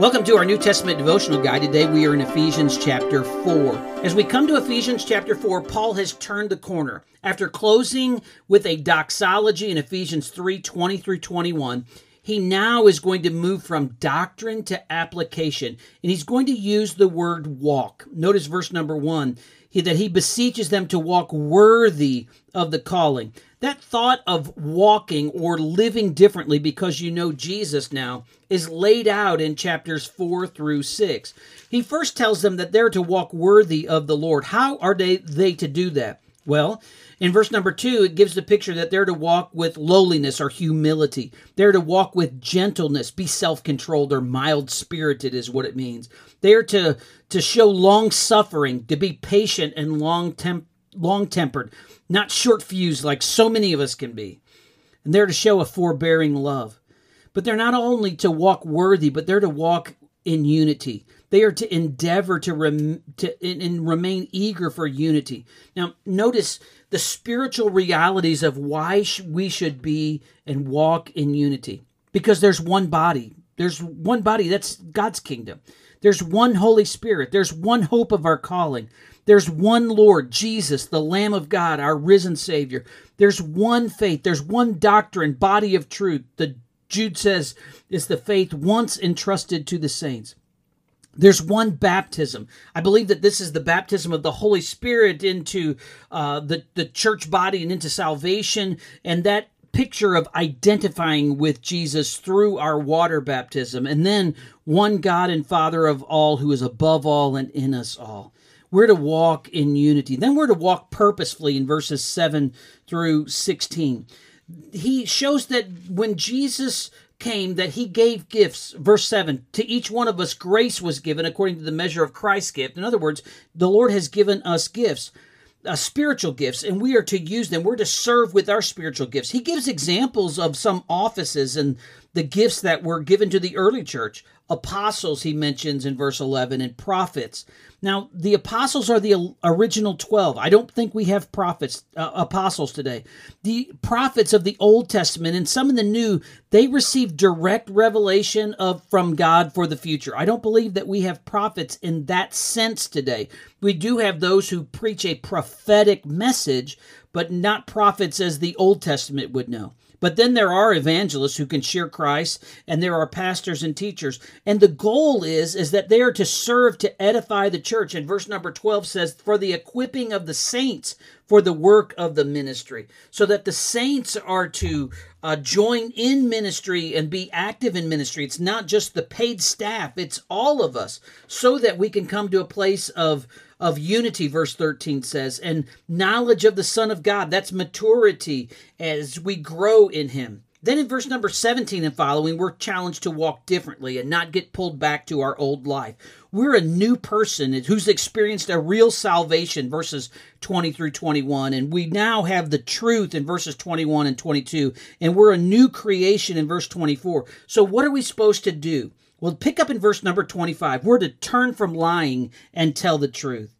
Welcome to our New Testament devotional guide. Today we are in Ephesians chapter 4. As we come to Ephesians chapter 4, Paul has turned the corner. After closing with a doxology in Ephesians 3 20 through 21, he now is going to move from doctrine to application, and he's going to use the word walk. Notice verse number 1 he, that he beseeches them to walk worthy of the calling. That thought of walking or living differently because you know Jesus now is laid out in chapters 4 through 6. He first tells them that they're to walk worthy of the Lord. How are they, they to do that? Well, in verse number two, it gives the picture that they're to walk with lowliness or humility. They're to walk with gentleness, be self controlled or mild spirited, is what it means. They're to, to show long suffering, to be patient and long temp- long tempered, not short fused like so many of us can be. And they're to show a forbearing love. But they're not only to walk worthy, but they're to walk in unity. They are to endeavor to, rem- to remain eager for unity. Now, notice the spiritual realities of why sh- we should be and walk in unity. Because there's one body. There's one body. That's God's kingdom. There's one Holy Spirit. There's one hope of our calling. There's one Lord, Jesus, the Lamb of God, our risen Savior. There's one faith. There's one doctrine, body of truth. The Jude says is the faith once entrusted to the saints. There's one baptism. I believe that this is the baptism of the Holy Spirit into uh, the, the church body and into salvation. And that picture of identifying with Jesus through our water baptism. And then one God and Father of all who is above all and in us all. We're to walk in unity. Then we're to walk purposefully in verses 7 through 16. He shows that when Jesus came that he gave gifts verse 7 to each one of us grace was given according to the measure of christ's gift. In other words the lord has given us gifts uh, spiritual gifts and we are to use them. We're to serve with our spiritual gifts. He gives examples of some offices and the gifts that were given to the early church apostles he mentions in verse 11 and prophets. Now the apostles are the original 12 i don't think we have prophets uh, apostles today. The prophets of the old testament and some in the new they received direct revelation of from god for the future. I don't believe that we have prophets in that sense today. We do have those who preach a prophetic message but not prophets as the old testament would know but then there are evangelists who can share Christ and there are pastors and teachers. And the goal is is that they are to serve to edify the church. And verse number 12 says for the equipping of the saints for the work of the ministry. So that the saints are to uh, join in ministry and be active in ministry. It's not just the paid staff, it's all of us so that we can come to a place of of unity, verse 13 says, and knowledge of the Son of God. That's maturity as we grow in Him. Then in verse number 17 and following, we're challenged to walk differently and not get pulled back to our old life. We're a new person who's experienced a real salvation, verses 20 through 21. And we now have the truth in verses 21 and 22. And we're a new creation in verse 24. So, what are we supposed to do? Well, pick up in verse number 25. We're to turn from lying and tell the truth.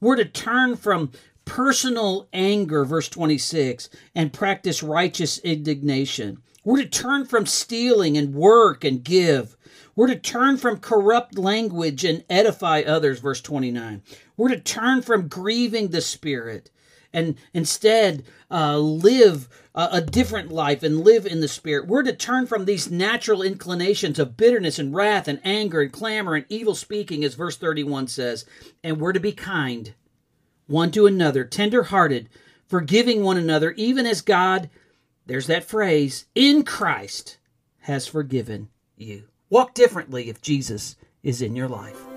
We're to turn from personal anger, verse 26, and practice righteous indignation. We're to turn from stealing and work and give. We're to turn from corrupt language and edify others, verse 29. We're to turn from grieving the Spirit and instead uh, live a, a different life and live in the Spirit. We're to turn from these natural inclinations of bitterness and wrath and anger and clamor and evil speaking, as verse 31 says, and we're to be kind one to another, tender hearted, forgiving one another, even as God, there's that phrase, in Christ has forgiven you. Walk differently if Jesus is in your life.